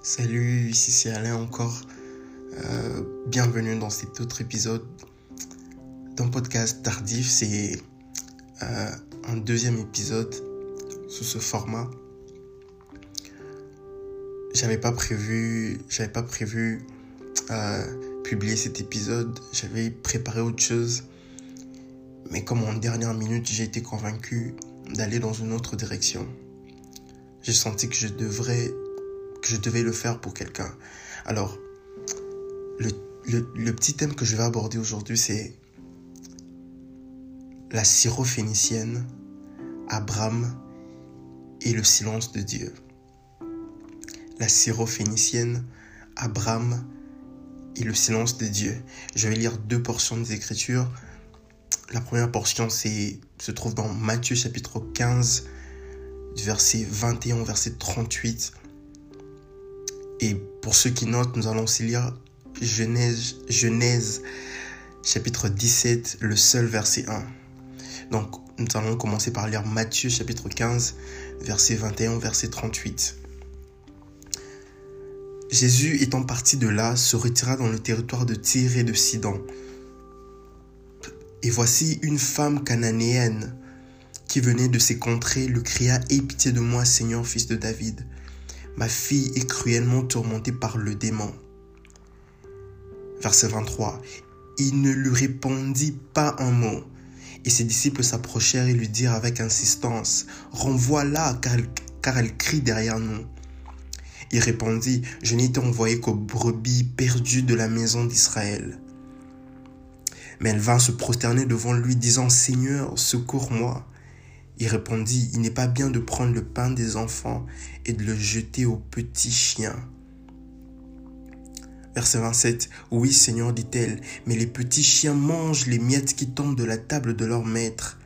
Salut, ici c'est Alain encore. Euh, bienvenue dans cet autre épisode d'un podcast tardif. C'est euh, un deuxième épisode sous ce format. J'avais pas prévu, j'avais pas prévu euh, publier cet épisode. J'avais préparé autre chose, mais comme en dernière minute j'ai été convaincu d'aller dans une autre direction. J'ai senti que je devrais je devais le faire pour quelqu'un. Alors, le, le, petit thème que je vais aborder aujourd'hui, c'est la syrophénicienne, Abraham et le silence de Dieu. La syrophénicienne, Abraham et le silence de Dieu. Je vais lire deux portions des Écritures. La première portion se trouve dans Matthieu chapitre 15, verset 21 verset 38. Et pour ceux qui notent, nous allons aussi lire Genèse, Genèse chapitre 17, le seul verset 1. Donc nous allons commencer par lire Matthieu chapitre 15, verset 21, verset 38. Jésus étant parti de là, se retira dans le territoire de Tyr et de Sidon. Et voici une femme cananéenne qui venait de ces contrées lui cria Aie pitié de moi, Seigneur, fils de David. Ma fille est cruellement tourmentée par le démon. Verset 23. Il ne lui répondit pas un mot. Et ses disciples s'approchèrent et lui dirent avec insistance, Renvoie-la, car, car elle crie derrière nous. Il répondit, Je n'ai été envoyé qu'aux brebis perdues de la maison d'Israël. Mais elle vint se prosterner devant lui, disant, Seigneur, secours-moi. Il répondit, Il n'est pas bien de prendre le pain des enfants et de le jeter aux petits chiens. Verset 27. Oui, Seigneur, dit-elle, mais les petits chiens mangent les miettes qui tombent de la table de leur maître.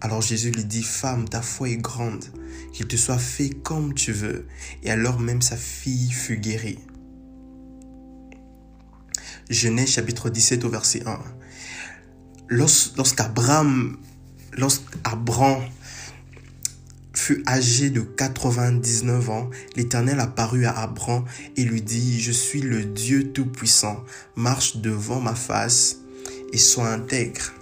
Alors Jésus lui dit, Femme, ta foi est grande, qu'il te soit fait comme tu veux. Et alors même sa fille fut guérie. Genèse chapitre 17 au verset 1. Lorsqu'Abraham, lorsqu'Abraham fut âgé de 99 ans, l'Éternel apparut à Abraham et lui dit, Je suis le Dieu Tout-Puissant, marche devant ma face et sois intègre.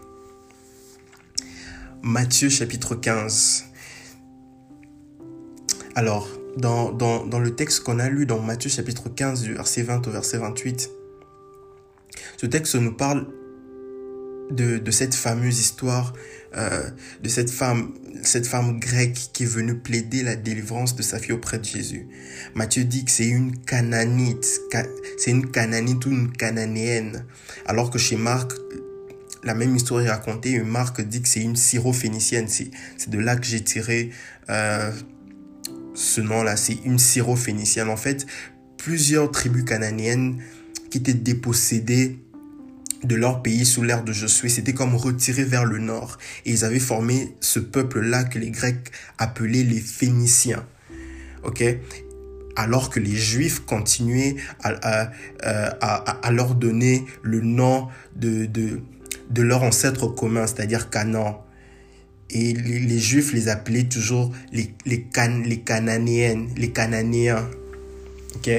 Matthieu chapitre 15. Alors, dans, dans, dans le texte qu'on a lu dans Matthieu chapitre 15, du verset 20 au verset 28, ce texte nous parle de, de cette fameuse histoire euh, de cette femme, cette femme grecque qui est venue plaider la délivrance de sa fille auprès de Jésus. Matthieu dit que c'est une cananite, c'est une cananite ou une cananéenne, alors que chez Marc, la même histoire est racontée et Marc dit que c'est une syrophénicienne. C'est de là que j'ai tiré euh, ce nom-là, c'est une syrophénicienne. En fait, plusieurs tribus cananéennes qui étaient dépossédées de leur pays sous l'ère de Josué, c'était comme retiré vers le nord. Et ils avaient formé ce peuple-là que les Grecs appelaient les Phéniciens. Ok? Alors que les Juifs continuaient à, à, leur donner le nom de, de, de leur ancêtre commun, c'est-à-dire Canaan. Et les, Juifs les appelaient toujours les, les, can, les les Cananéens. ok?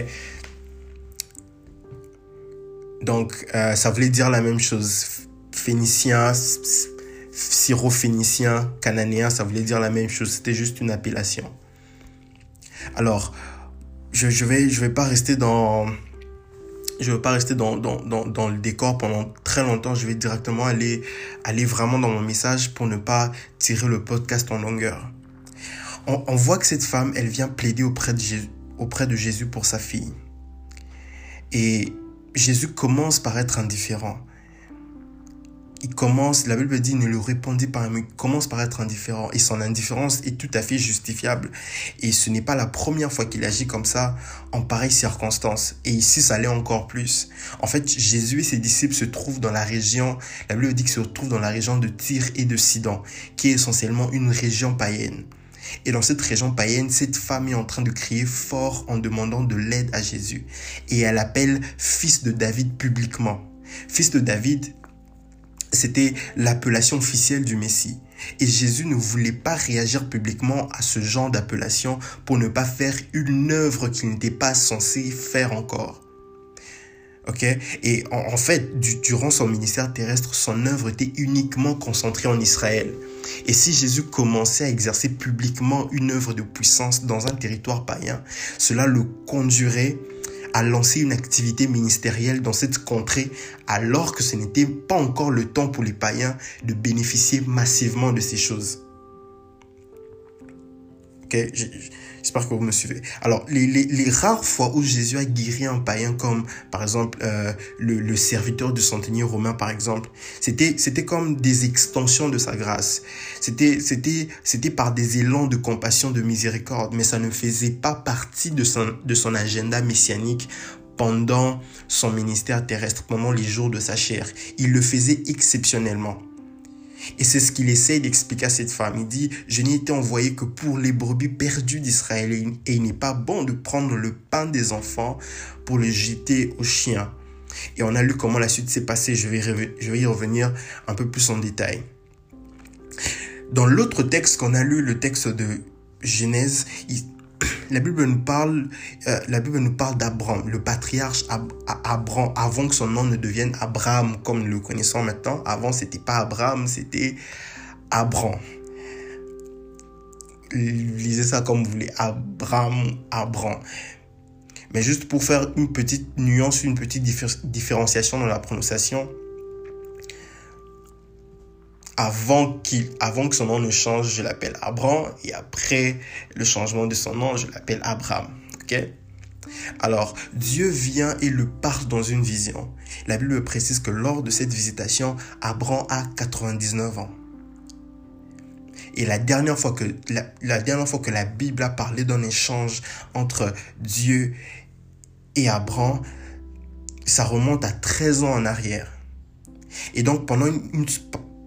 Donc, euh, ça voulait dire la même chose. Phénicien, syro-phénicien, cananéen, ça voulait dire la même chose. C'était juste une appellation. Alors, je, je vais, je vais pas rester dans, je veux pas rester dans, dans, dans, dans, le décor pendant très longtemps. Je vais directement aller, aller vraiment dans mon message pour ne pas tirer le podcast en longueur. On, on voit que cette femme, elle vient plaider auprès de Jésus, auprès de Jésus pour sa fille. Et Jésus commence par être indifférent. Il commence, la Bible dit, ne lui répondit pas, mais il commence par être indifférent. Et son indifférence est tout à fait justifiable. Et ce n'est pas la première fois qu'il agit comme ça en pareille circonstance. Et ici, ça l'est encore plus. En fait, Jésus et ses disciples se trouvent dans la région, la Bible dit qu'ils se retrouvent dans la région de Tyr et de Sidon, qui est essentiellement une région païenne. Et dans cette région païenne, cette femme est en train de crier fort en demandant de l'aide à Jésus. Et elle appelle fils de David publiquement. Fils de David, c'était l'appellation officielle du Messie. Et Jésus ne voulait pas réagir publiquement à ce genre d'appellation pour ne pas faire une œuvre qu'il n'était pas censé faire encore. Et en, fait, durant son ministère terrestre, son œuvre était uniquement concentrée en Israël. Et si Jésus commençait à exercer publiquement une œuvre de puissance dans un territoire païen, cela le conduirait à lancer une activité ministérielle dans cette contrée alors que ce n'était pas encore le temps pour les païens de bénéficier massivement de ces choses. J'espère que vous me suivez. Alors, les, les, les, rares fois où Jésus a guéri un païen, comme par exemple euh, le, le, serviteur du centenier romain, par exemple, c'était c'était comme des extensions de sa grâce. C'était c'était c'était par des élans de compassion, de miséricorde, mais ça ne faisait pas partie de son de son agenda messianique pendant son ministère terrestre, pendant les jours de sa chair. Il le faisait exceptionnellement. Et c'est ce qu'il essaie d'expliquer à cette femme. Il dit, je n'ai été envoyé que pour les brebis perdues d'Israël et il n'est pas bon de prendre le pain des enfants pour le jeter aux chiens. Et on a lu comment la suite s'est passée. Je vais, je vais y revenir un peu plus en détail. Dans l'autre texte qu'on a lu, le texte de Genèse, il, la Bible nous parle, euh, parle d'Abraham, le patriarche Abraham, avant que son nom ne devienne Abraham comme nous le connaissons maintenant. Avant, c'était pas Abraham, c'était Abraham. Lisez ça comme vous voulez, Abraham, Abraham. Mais juste pour faire une petite nuance, une petite différenciation dans la prononciation, avant, qu'il, avant que son nom ne change, je l'appelle Abraham. Et après le changement de son nom, je l'appelle Abraham. Ok? Alors, Dieu vient et le parle dans une vision. La Bible précise que lors de cette visitation, Abraham a 99 ans. Et la dernière fois que la dernière fois que la Bible a parlé d'un échange entre Dieu et Abraham, ça remonte à 13 ans en arrière. Et donc pendant une,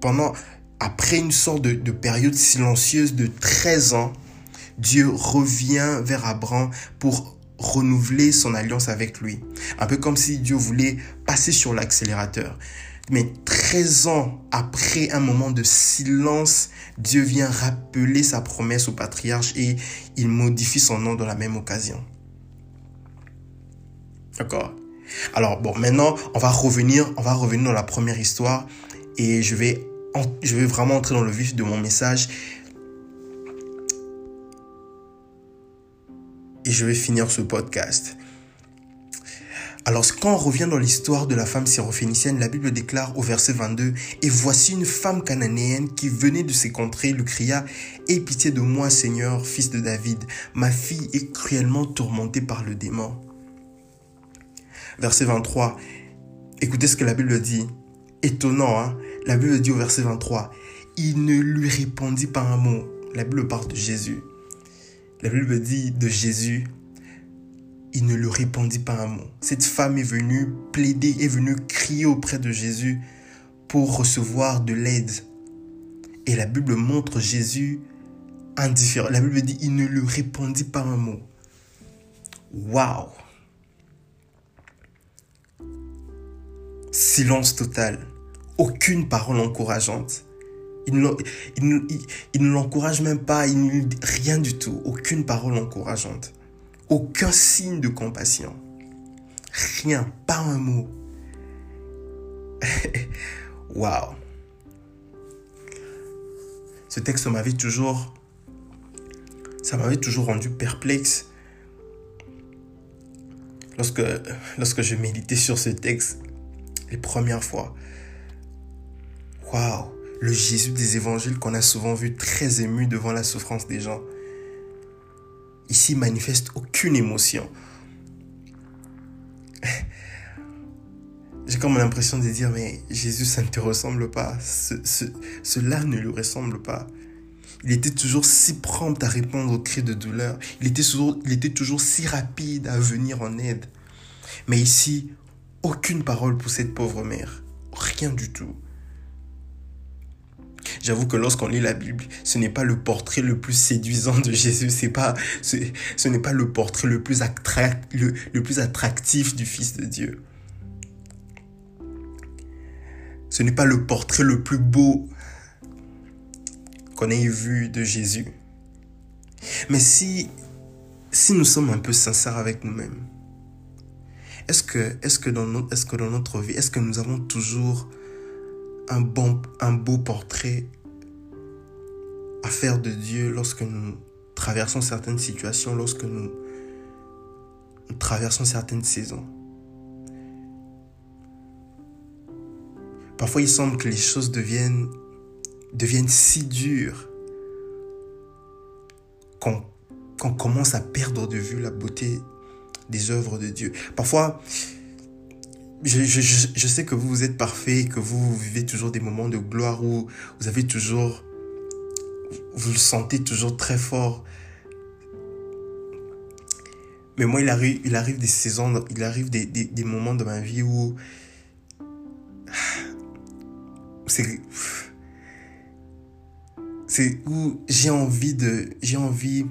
pendant, après une sorte de, période silencieuse de 13 ans, Dieu revient vers Abraham pour renouveler son alliance avec lui. Un peu comme si Dieu voulait passer sur l'accélérateur. Mais 13 ans après un moment de silence, Dieu vient rappeler sa promesse au patriarche et il modifie son nom dans la même occasion. D'accord? Alors bon, maintenant, on va revenir, on va revenir dans la première histoire et je vais je vais vraiment entrer dans le vif de mon message. Et je vais finir ce podcast. Alors, quand on revient dans l'histoire de la femme syrophénicienne, la Bible déclare au verset 22, Et voici une femme cananéenne qui venait de ces contrées lui cria, Aie pitié de moi, Seigneur, fils de David, ma fille est cruellement tourmentée par le démon. Verset 23, écoutez ce que la Bible dit. Étonnant, hein? La Bible dit au verset 23, il ne lui répondit pas un mot. La Bible parle de Jésus. La Bible dit de Jésus, il ne lui répondit pas un mot. Cette femme est venue plaider, est venue crier auprès de Jésus pour recevoir de l'aide. Et la Bible montre Jésus indifférent. La Bible dit, il ne lui répondit pas un mot. Waouh! Silence total aucune parole encourageante. Il ne, l'encourage même pas, il rien du tout, aucune parole encourageante, aucun signe de compassion, rien, pas un mot. Waouh! Ce texte m'avait toujours, ça m'avait toujours rendu perplexe. Lorsque, lorsque je méditais sur ce texte les premières fois, Waouh, le Jésus des évangiles qu'on a souvent vu très ému devant la souffrance des gens. Ici, manifeste aucune émotion. J'ai comme l'impression de dire, mais Jésus, ça ne te ressemble pas. cela ne lui ressemble pas. Il était toujours si prompt à répondre aux cris de douleur. Il était, toujours, il était toujours si rapide à venir en aide. Mais ici, aucune parole pour cette pauvre mère. Rien du tout. J'avoue que lorsqu'on lit la Bible, ce n'est pas le portrait le plus séduisant de Jésus, c'est pas, ce, n'est pas le portrait le plus, le, le plus attractif du Fils de Dieu. Ce n'est pas le portrait le plus beau. qu'on ait vu de Jésus. Mais si, si nous sommes un peu sincères avec nous-mêmes, est-ce que, est que, dans est que dans notre vie, est-ce que nous avons toujours un, beau portrait à faire de Dieu lorsque nous traversons certaines situations, lorsque nous, traversons certaines saisons Parfois, il semble que les choses deviennent, deviennent si dures qu'on commence à perdre de vue la beauté des œuvres de Dieu. Parfois, je, je, je, sais que vous, êtes parfait, que vous vivez toujours des moments de gloire où vous avez toujours, vous le sentez toujours très fort. Mais moi, il arrive, il arrive des saisons, il arrive des, des, des moments de ma vie où c'est c'est où j'ai envie de j'ai envie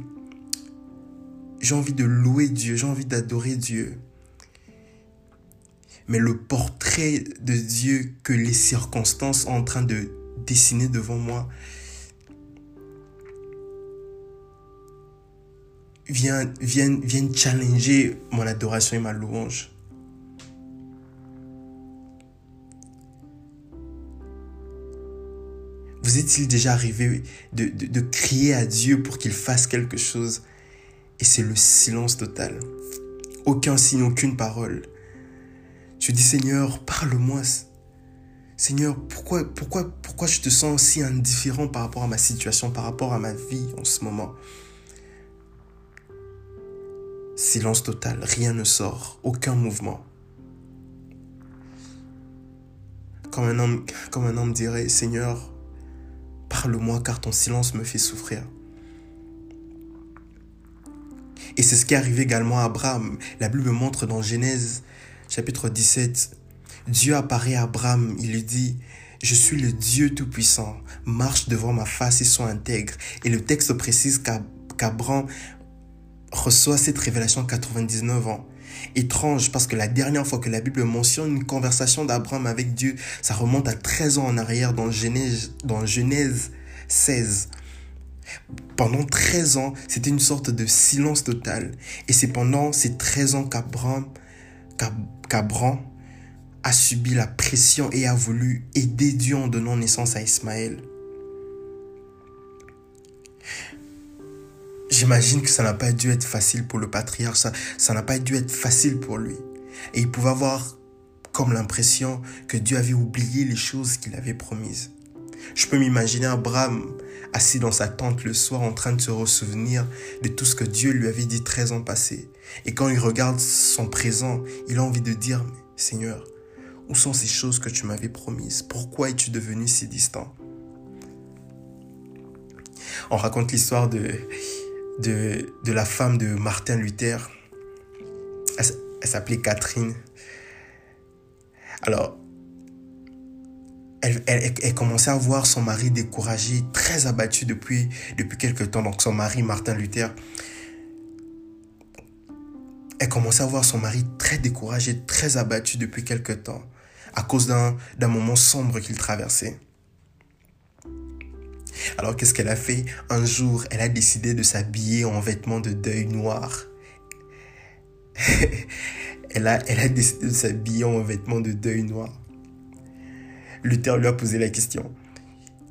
j'ai envie de louer Dieu, j'ai envie d'adorer Dieu. Mais le portrait de Dieu que les circonstances sont en train de dessiner devant moi vient, vient, challenger mon adoration et ma louange. Vous est-il déjà arrivé de, crier à Dieu pour qu'il fasse quelque chose et c'est le silence total? Aucun signe, aucune parole. Tu dis Seigneur, parle-moi. Seigneur, pourquoi, pourquoi, pourquoi je te sens si indifférent par rapport à ma situation, par rapport à ma vie en ce moment? Silence total, rien ne sort, aucun mouvement. Comme un homme, comme un homme dirait, Seigneur, Parle-moi car ton silence me fait souffrir. Et c'est ce qui est arrivé également à Abraham. La Bible montre dans Genèse chapitre 17, Dieu apparaît à Abraham, il lui dit, je suis le Dieu Tout-Puissant, marche devant ma face et sois intègre. Et le texte précise qu'Abraham reçoit cette révélation à 99 ans. Étrange parce que la dernière fois que la Bible mentionne une conversation d'Abraham avec Dieu, ça remonte à 13 ans en arrière dans Genèse, dans Genèse 16. Pendant 13 ans, c'était une sorte de silence total. Et c'est pendant ces 13 ans qu'Abraham, qu'Abraham a subi la pression et a voulu aider Dieu en donnant naissance à Ismaël. J'imagine que ça n'a pas dû être facile pour le patriarche, ça n'a pas dû être facile pour lui. Et il pouvait avoir comme l'impression que Dieu avait oublié les choses qu'il avait promises. Je peux m'imaginer Abraham assis dans sa tente le soir en train de se ressouvenir de tout ce que Dieu lui avait dit 13 ans passés. Et quand il regarde son présent, il a envie de dire, Seigneur, où sont ces choses que tu m'avais promises? Pourquoi es-tu devenu si distant? On raconte l'histoire de, de, de la femme de Martin Luther. Elle, elle s'appelait Catherine. Alors, elle, elle, commençait à voir son mari découragé, très abattu depuis, depuis quelque temps. Donc son mari, Martin Luther, elle commençait à voir son mari très découragé, très abattu depuis quelque temps, à cause d'un moment sombre qu'il traversait. Alors qu'est-ce qu'elle a fait? Un jour, elle a décidé de s'habiller en vêtements de deuil noir. elle, a, elle a décidé de s'habiller en vêtements de deuil noir. Luther lui a posé la question.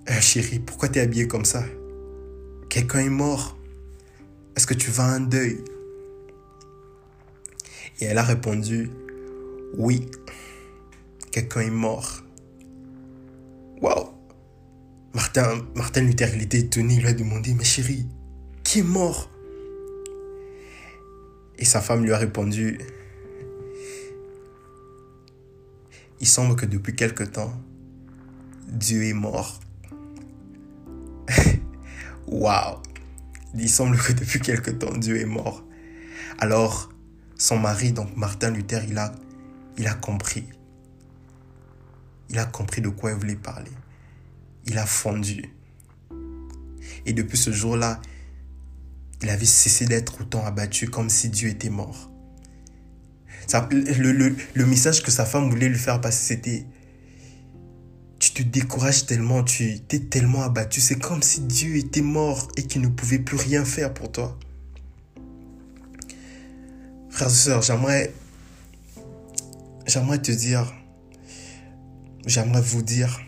Euh, chérie, pourquoi t'es habillée comme ça? Quelqu'un est mort. Est-ce que tu vas un deuil? Et elle a répondu, oui, quelqu'un est mort. Martin, Martin Luther, il était étonné, il lui a demandé, mais chérie, qui est mort? Et sa femme lui a répondu, il semble que depuis quelque temps, Dieu est mort. Waouh Il semble que depuis quelque temps, Dieu est mort. Alors, son mari, donc Martin Luther, il a, il a compris. Il a compris de quoi il voulait parler. Il a fondu. Et depuis ce jour-là, il avait cessé d'être autant abattu comme si Dieu était mort. le, le, le, message que sa femme voulait lui faire passer, c'était te décourages tellement, tu es tellement abattu. C'est comme si Dieu était mort et qu'il ne pouvait plus rien faire pour toi. Frères et sœurs, j'aimerais, j'aimerais te dire, j'aimerais vous dire,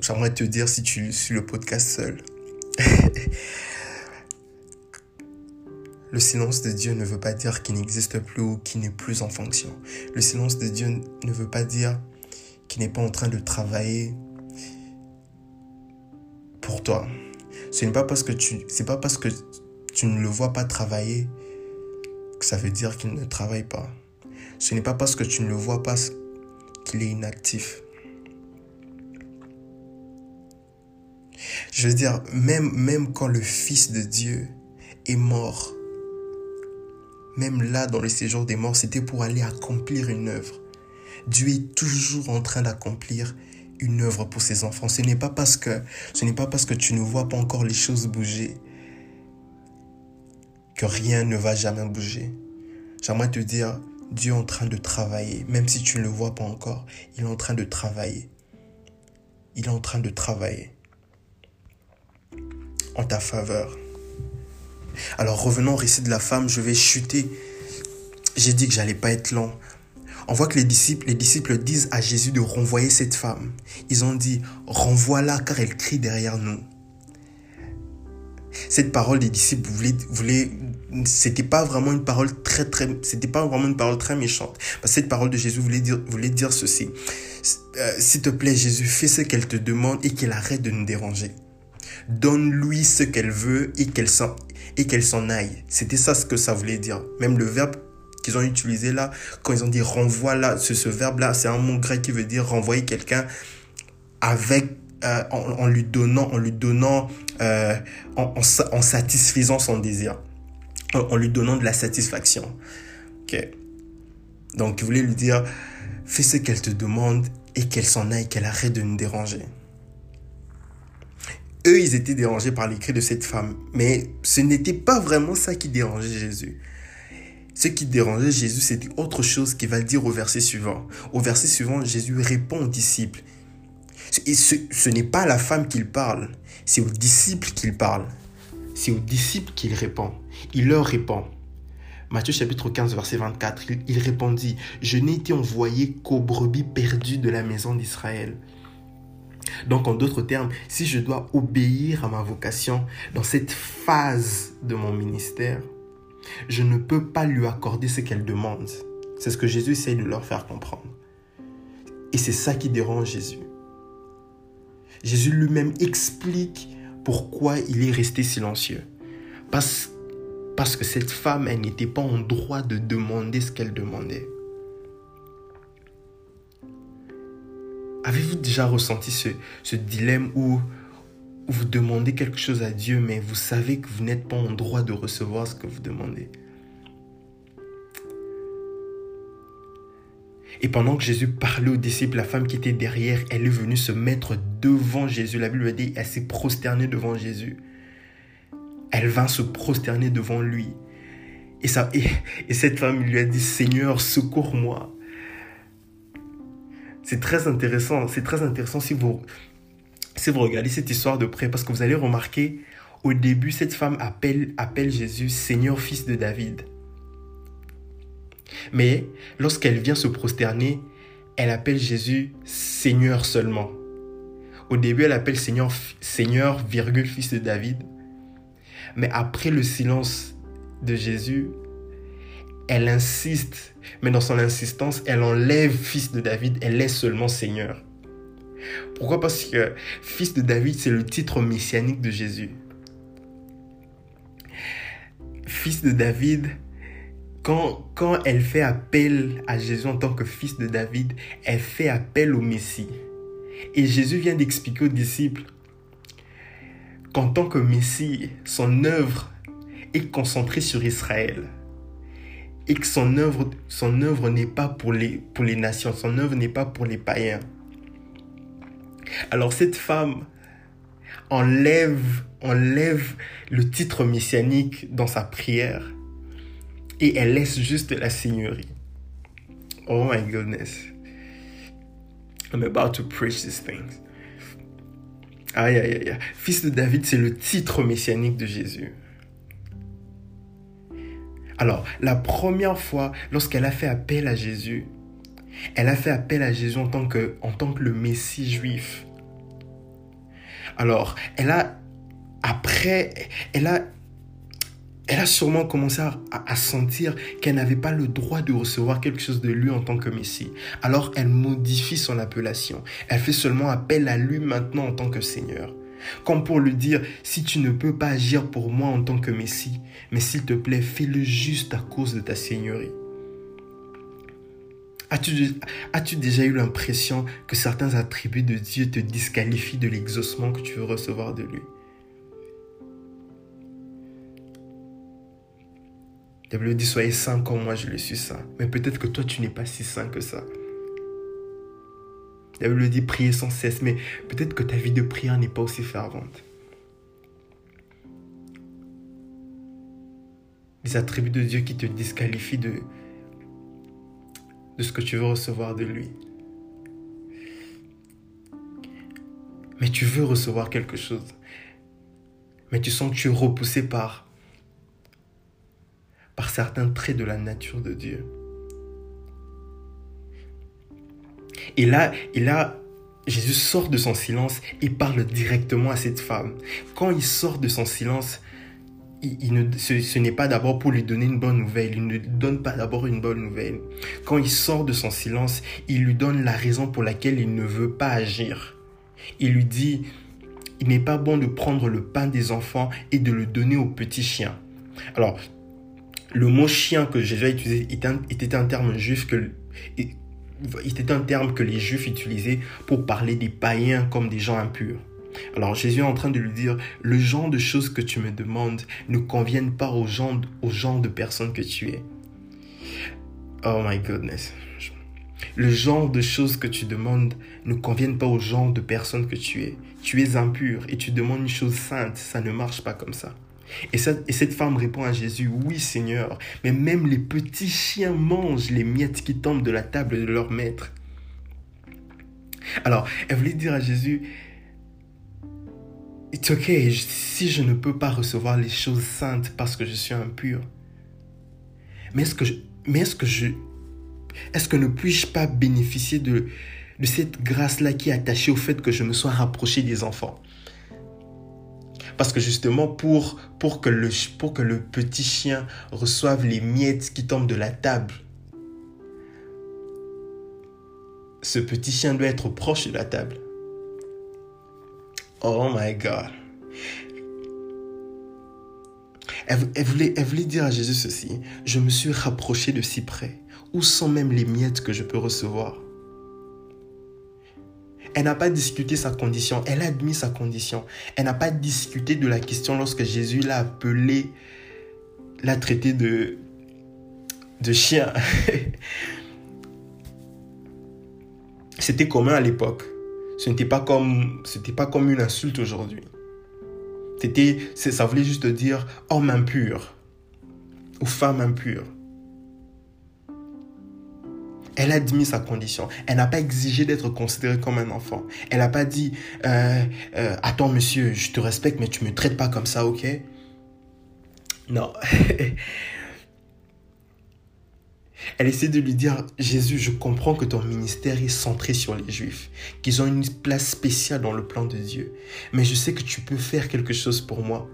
j'aimerais te dire si tu suis le podcast seul. Le silence de Dieu ne veut pas dire qu'il n'existe plus ou qu'il n'est plus en fonction. Le silence de Dieu ne veut pas dire qu'il n'est pas en train de travailler pour toi. Ce n'est pas parce que tu, c'est pas parce que tu ne le vois pas travailler que ça veut dire qu'il ne travaille pas. Ce n'est pas parce que tu ne le vois pas qu'il est inactif. Je veux dire, même, même quand le Fils de Dieu est mort, même là dans le séjour des morts, c'était pour aller accomplir une œuvre. Dieu est toujours en train d'accomplir une œuvre pour ses enfants. Ce n'est pas parce que ce n'est pas tu ne vois pas encore les choses bouger que rien ne va jamais bouger. J'aimerais te dire, Dieu est en train de travailler, même si tu ne le vois pas encore, il est en train de travailler. Il est en train de travailler en ta faveur. Alors revenons au récit de la femme, je vais chuter. J'ai dit que j'allais pas être long. On voit que les disciples, les disciples disent à Jésus de renvoyer cette femme. Ils ont dit, renvoie-la car elle crie derrière nous. Cette parole des disciples voulait, voulait c'était pas vraiment une parole très très, c'était pas vraiment une parole très méchante. Cette parole de Jésus voulait dire, voulait dire ceci. Euh, s'il te plaît, Jésus, fais ce qu'elle te demande et qu'elle arrête de nous déranger. Donne-lui ce qu'elle veut et qu'elle s'en, et qu'elle s'en aille. C'était ça ce que ça voulait dire. Même le verbe qu'ils ont utilisé là, quand ils ont dit renvoie là, ce, ce verbe-là, c'est un mot grec qui veut dire renvoyer quelqu'un avec, euh, en, lui donnant, en lui donnant, euh, en, satisfaisant son désir, en, lui donnant de la satisfaction. Ok. Donc, il voulait lui dire, fais ce qu'elle te demande et qu'elle s'en aille, qu'elle arrête de nous déranger. Eux, ils étaient dérangés par les cris de cette femme. Mais ce n'était pas vraiment ça qui dérangeait Jésus. Ce qui dérangeait Jésus, c'était autre chose qu'il va dire au verset suivant. Au verset suivant, Jésus répond aux disciples. Et ce, n'est pas à la femme qu'il parle, c'est aux disciples qu'il parle. C'est aux disciples qu'il répond. Il leur répond. Matthieu chapitre 15, verset 24, il, il répondit, Je n'ai été envoyé qu'aux brebis perdues de la maison d'Israël. Donc en d'autres termes, si je dois obéir à ma vocation dans cette phase de mon ministère, je ne peux pas lui accorder ce qu'elle demande. C'est ce que Jésus essaie de leur faire comprendre. Et c'est ça qui dérange Jésus. Jésus lui-même explique pourquoi il est resté silencieux. Parce, parce que cette femme, elle n'était pas en droit de demander ce qu'elle demandait. Avez-vous déjà ressenti ce, dilemme où, vous demandez quelque chose à Dieu, mais vous savez que vous n'êtes pas en droit de recevoir ce que vous demandez Et pendant que Jésus parlait aux disciples, la femme qui était derrière, elle est venue se mettre devant Jésus. La Bible dit, elle s'est prosternée devant Jésus. Elle vint se prosterner devant lui. Et, ça, et cette femme lui a dit, Seigneur, secours-moi. C'est très intéressant. C'est très intéressant si vous, si vous regardez cette histoire de près, parce que vous allez remarquer, au début, cette femme appelle, Jésus Seigneur, fils de David. Mais lorsqu'elle vient se prosterner, elle appelle Jésus Seigneur seulement. Au début, elle appelle Seigneur, Seigneur, virgule, fils de David. Mais après le silence de Jésus, elle insiste, mais dans son insistance, elle enlève fils de David, elle laisse seulement Seigneur. Pourquoi? Parce que fils de David, c'est le titre messianique de Jésus. Fils de David, quand, quand elle fait appel à Jésus en tant que fils de David, elle fait appel au Messie. Et Jésus vient d'expliquer aux disciples qu'en tant que Messie, son œuvre est concentrée sur Israël et que son œuvre, son œuvre n'est pas pour les, pour les nations, son œuvre n'est pas pour les païens. Alors cette femme enlève, le titre messianique dans sa prière et elle laisse juste la seigneurie. Oh my goodness. I'm about to preach these things. Aïe, aïe, aïe. Fils de David, c'est le titre messianique de Jésus. Alors, la première fois, lorsqu'elle a fait appel à Jésus, elle a fait appel à Jésus en tant que, en tant que le Messie juif. Alors, elle a, après, elle a, elle a sûrement commencé à, sentir qu'elle n'avait pas le droit de recevoir quelque chose de lui en tant que Messie. Alors, elle modifie son appellation. Elle fait seulement appel à lui maintenant en tant que Seigneur. Comme pour lui dire, si tu ne peux pas agir pour moi en tant que Messie, mais s'il te plaît, fais-le juste à cause de ta Seigneurie. As-tu déjà eu l'impression que certains attributs de Dieu te disqualifient de l'exaucement que tu veux recevoir de lui? La Bible dit soyez saints comme moi je le suis saint. Mais peut-être que toi tu n'es pas si saint que ça. La Bible dit prier sans cesse, mais peut-être que ta vie de prière n'est pas aussi fervente. Des attributs de Dieu qui te disqualifient de, ce que tu veux recevoir de lui. Mais tu veux recevoir quelque chose. Mais tu sens que tu es repoussé par, par certains traits de la nature de Dieu. Et là, et là, Jésus sort de son silence et parle directement à cette femme. Quand il sort de son silence, il, ne, ce, n'est pas d'abord pour lui donner une bonne nouvelle. Il ne donne pas d'abord une bonne nouvelle. Quand il sort de son silence, il lui donne la raison pour laquelle il ne veut pas agir. Il lui dit, il n'est pas bon de prendre le pain des enfants et de le donner aux petits chiens. Alors, le mot chien que Jésus a utilisé était un terme juif que, était un terme que les Juifs utilisaient pour parler des païens comme des gens impurs. Alors Jésus est en train de lui dire, le genre de choses que tu me demandes ne conviennent pas au genre, au genre de personne que tu es. Oh my goodness. Le genre de choses que tu demandes ne conviennent pas au genre de personne que tu es. Tu es impur et tu demandes une chose sainte. Ça ne marche pas comme ça. Et cette, femme répond à Jésus, oui Seigneur, mais même les petits chiens mangent les miettes qui tombent de la table de leur maître. Alors, elle voulait dire à Jésus, It's okay si je ne peux pas recevoir les choses saintes parce que je suis impur. Mais est-ce que je, mais est-ce que je, est-ce que ne puis-je pas bénéficier de, de cette grâce-là qui est attachée au fait que je me sois rapproché des enfants? Parce que justement, pour, pour, que le, pour que le petit chien reçoive les miettes qui tombent de la table, ce petit chien doit être proche de la table. Oh my God. Elle, voulait, dire à Jésus ceci, je me suis rapproché de si près, où sont même les miettes que je peux recevoir elle n'a pas discuté sa condition, elle a admis sa condition. Elle n'a pas discuté de la question lorsque Jésus l'a appelé, l'a traité de, de chien. C'était commun à l'époque. Ce n'était pas comme, une insulte aujourd'hui. C'était, ça voulait juste dire homme impur ou femme impure. Elle a admis sa condition. Elle n'a pas exigé d'être considérée comme un enfant. Elle n'a pas dit euh, euh, Attends, monsieur, je te respecte, mais tu me traites pas comme ça, ok? Non. Elle essaie de lui dire Jésus, je comprends que ton ministère est centré sur les Juifs, qu'ils ont une place spéciale dans le plan de Dieu. Mais je sais que tu peux faire quelque chose pour moi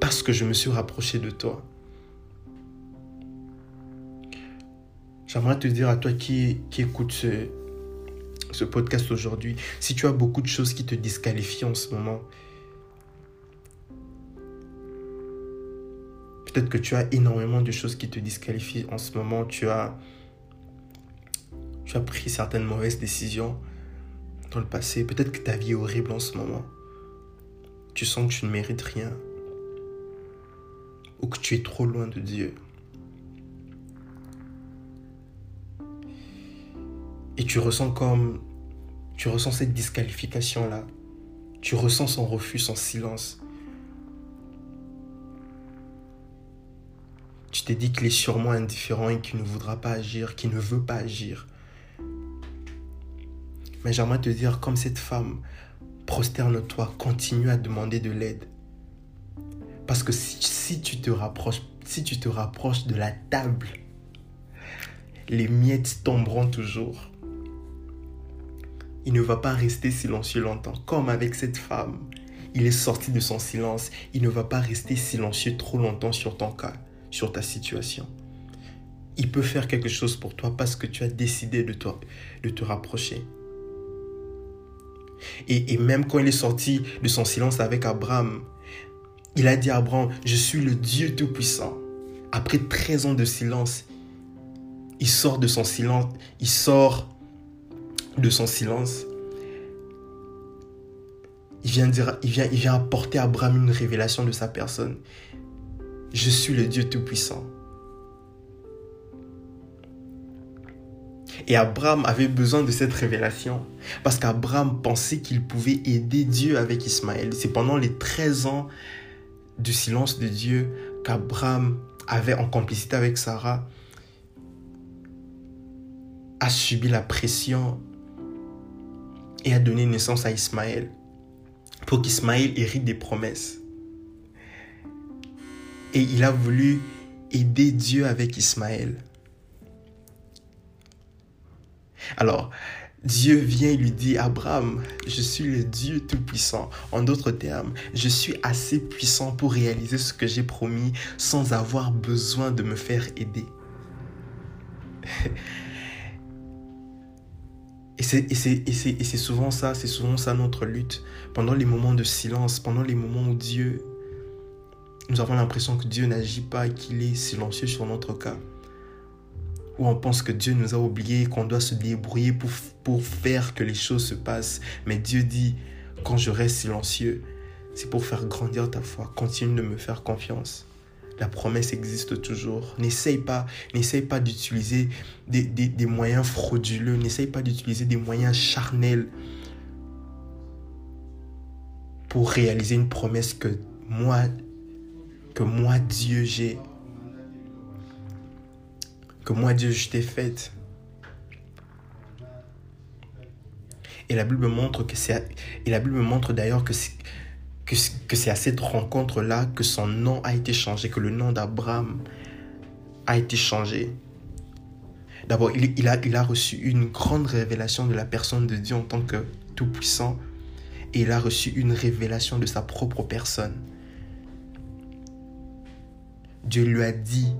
parce que je me suis rapproché de toi. J'aimerais te dire à toi qui, qui écoute ce, ce podcast aujourd'hui, si tu as beaucoup de choses qui te disqualifient en ce moment, peut-être que tu as énormément de choses qui te disqualifient en ce moment, tu as, tu as pris certaines mauvaises décisions dans le passé, peut-être que ta vie est horrible en ce moment, tu sens que tu ne mérites rien, ou que tu es trop loin de Dieu. Et tu ressens comme... Tu ressens cette disqualification-là. Tu ressens son refus, son silence. Tu t'es dit qu'il est sûrement indifférent et qu'il ne voudra pas agir, qu'il ne veut pas agir. Mais j'aimerais te dire, comme cette femme, prosterne-toi, continue à demander de l'aide. Parce que si, tu te rapproches, si tu te rapproches de la table, les miettes tomberont toujours. Il ne va pas rester silencieux longtemps, comme avec cette femme. Il est sorti de son silence. Il ne va pas rester silencieux trop longtemps sur ton cas, sur ta situation. Il peut faire quelque chose pour toi parce que tu as décidé de, toi, de te rapprocher. Et, et même quand il est sorti de son silence avec Abraham, il a dit à Abraham, je suis le Dieu Tout-Puissant. Après 13 ans de silence, il sort de son silence, il sort de son silence. Il vient, dire, il, vient, il vient apporter à Abraham une révélation de sa personne. Je suis le Dieu Tout-Puissant. Et Abraham avait besoin de cette révélation parce qu'Abraham pensait qu'il pouvait aider Dieu avec Ismaël. C'est pendant les 13 ans du silence de Dieu qu'Abraham avait en complicité avec Sarah a subi la pression et a donné naissance à Ismaël pour qu'Ismaël hérite des promesses. Et il a voulu aider Dieu avec Ismaël. Alors, Dieu vient et lui dit, Abraham, je suis le Dieu Tout-Puissant. En d'autres termes, je suis assez puissant pour réaliser ce que j'ai promis sans avoir besoin de me faire aider. Et c'est souvent ça, c'est souvent ça notre lutte. Pendant les moments de silence, pendant les moments où Dieu, nous avons l'impression que Dieu n'agit pas qu'il est silencieux sur notre cas où on pense que Dieu nous a oubliés, qu'on doit se débrouiller pour, pour faire que les choses se passent. Mais Dieu dit, quand je reste silencieux, c'est pour faire grandir ta foi. Continue de me faire confiance. La promesse existe toujours. N'essaye pas, n'essaye pas d'utiliser des, des, des, moyens frauduleux. N'essaye pas d'utiliser des moyens charnels pour réaliser une promesse que moi, que moi Dieu j'ai que moi Dieu je t'ai faite. Et la Bible montre que c'est montre d'ailleurs que c'est à cette rencontre là que son nom a été changé, que le nom d'Abraham a été changé. D'abord, il, il, a, il a reçu une grande révélation de la personne de Dieu en tant que tout-puissant et il a reçu une révélation de sa propre personne. Dieu lui a dit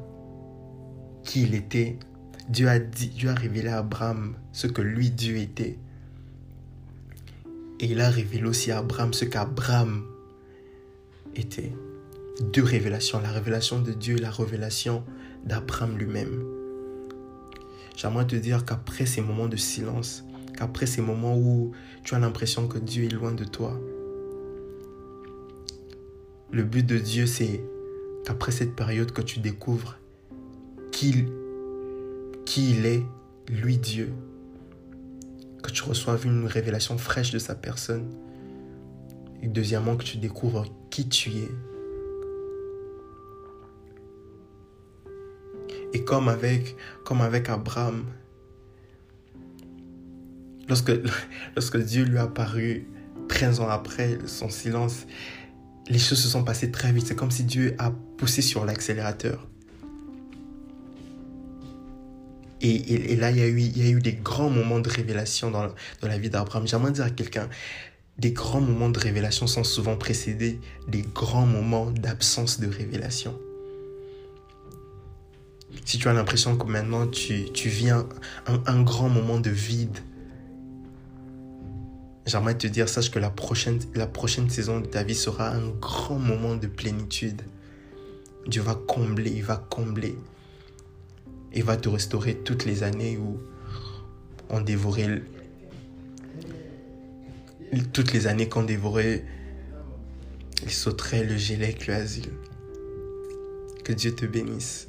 qui il était. Dieu a, dit, Dieu a révélé à Abraham ce que lui, Dieu était. Et il a révélé aussi à Abraham ce qu'Abraham était. Deux révélations, la révélation de Dieu et la révélation d'Abraham lui-même. J'aimerais te dire qu'après ces moments de silence, qu'après ces moments où tu as l'impression que Dieu est loin de toi, le but de Dieu, c'est qu'après cette période que tu découvres qui, qui il est, lui Dieu. Que tu reçoives une révélation fraîche de sa personne. Et deuxièmement, que tu découvres qui tu es. Et comme avec, comme avec Abraham, lorsque, lorsque Dieu lui a apparu 13 ans après son silence, les choses se sont passées très vite. C'est comme si Dieu a poussé sur l'accélérateur. Et, là, il y, a eu, il y a eu des grands moments de révélation dans, la vie d'Abraham. J'aimerais dire à quelqu'un, des grands moments de révélation sont souvent précédés des grands moments d'absence de révélation. Si tu as l'impression que maintenant tu, tu un, un grand moment de vide, j'aimerais te dire, sache que la prochaine, saison de ta vie sera un grand moment de plénitude. Dieu va combler, il va combler et va te restaurer toutes les années où on dévorait toutes les années qu'on dévorait les sauterelles, le gélec, le. Que Dieu te bénisse.